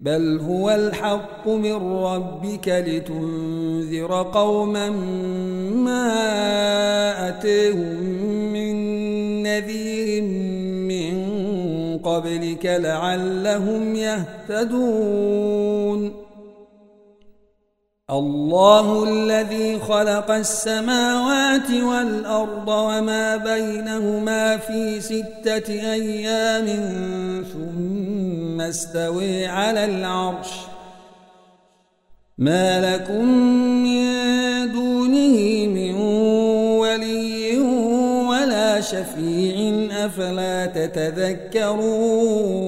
بل هو الحق من ربك لتنذر قوما ما أتيهم من نذير من قبلك لعلهم يهتدون الله الذي خلق السماوات والأرض وما بينهما في ستة أيام ثم استوي على العرش. ما لكم من دونه من ولي ولا شفيع أفلا تتذكرون؟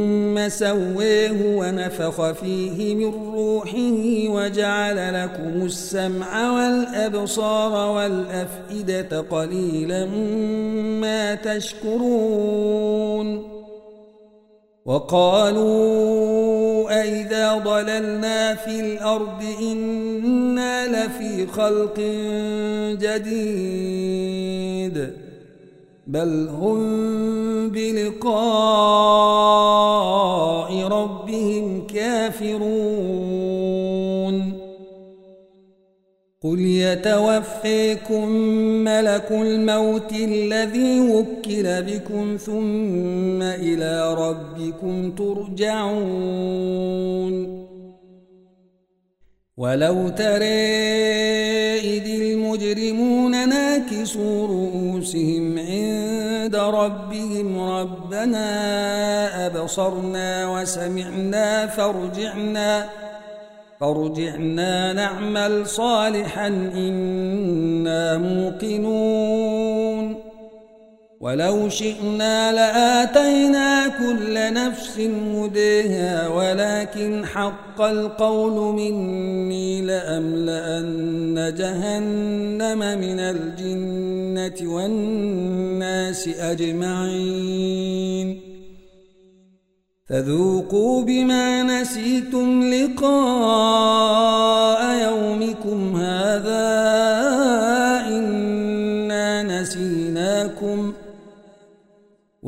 سويه ونفخ فيه من روحه وجعل لكم السمع والأبصار والأفئدة قليلا ما تشكرون وقالوا أئذا ضللنا في الأرض إنا لفي خلق جديد بل هم بلقاء ربهم كافرون. قل يتوفيكم ملك الموت الذي وكل بكم ثم إلى ربكم ترجعون. ولو ترى إذ المجرمون ناكسوا رؤوسهم ربهم ربنا أبصرنا وسمعنا فارجعنا فارجعنا نعمل صالحا إنا موقنون. ولو شئنا لآتينا كل نفس هديها ولكن حق القول مني لأملأن جهنم من الجنة والناس أجمعين. فذوقوا بما نسيتم لقاء يومكم هذا إنا نسيناكم ۖ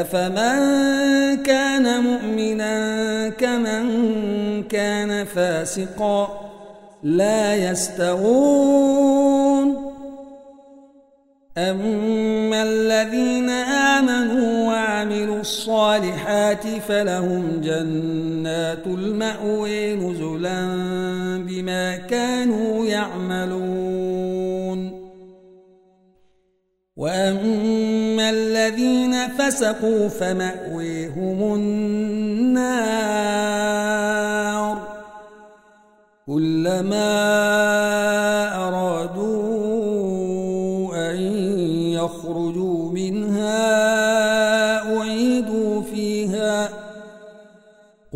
أفمن كان مؤمنا كمن كان فاسقا لا يستوون وأما الذين آمنوا وعملوا الصالحات فلهم جنات المأوي نزلا بما كانوا يعملون. وأما الذين فسقوا فمأويهم النار كلما أرادوا أن يخرجوا منها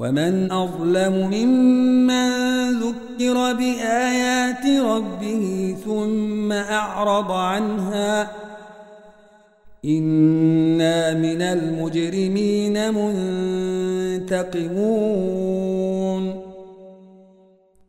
ومن أظلم ممن ذكر بآيات ربه ثم أعرض عنها إنا من المجرمين منتقمون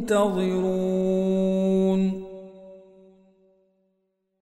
منتظرون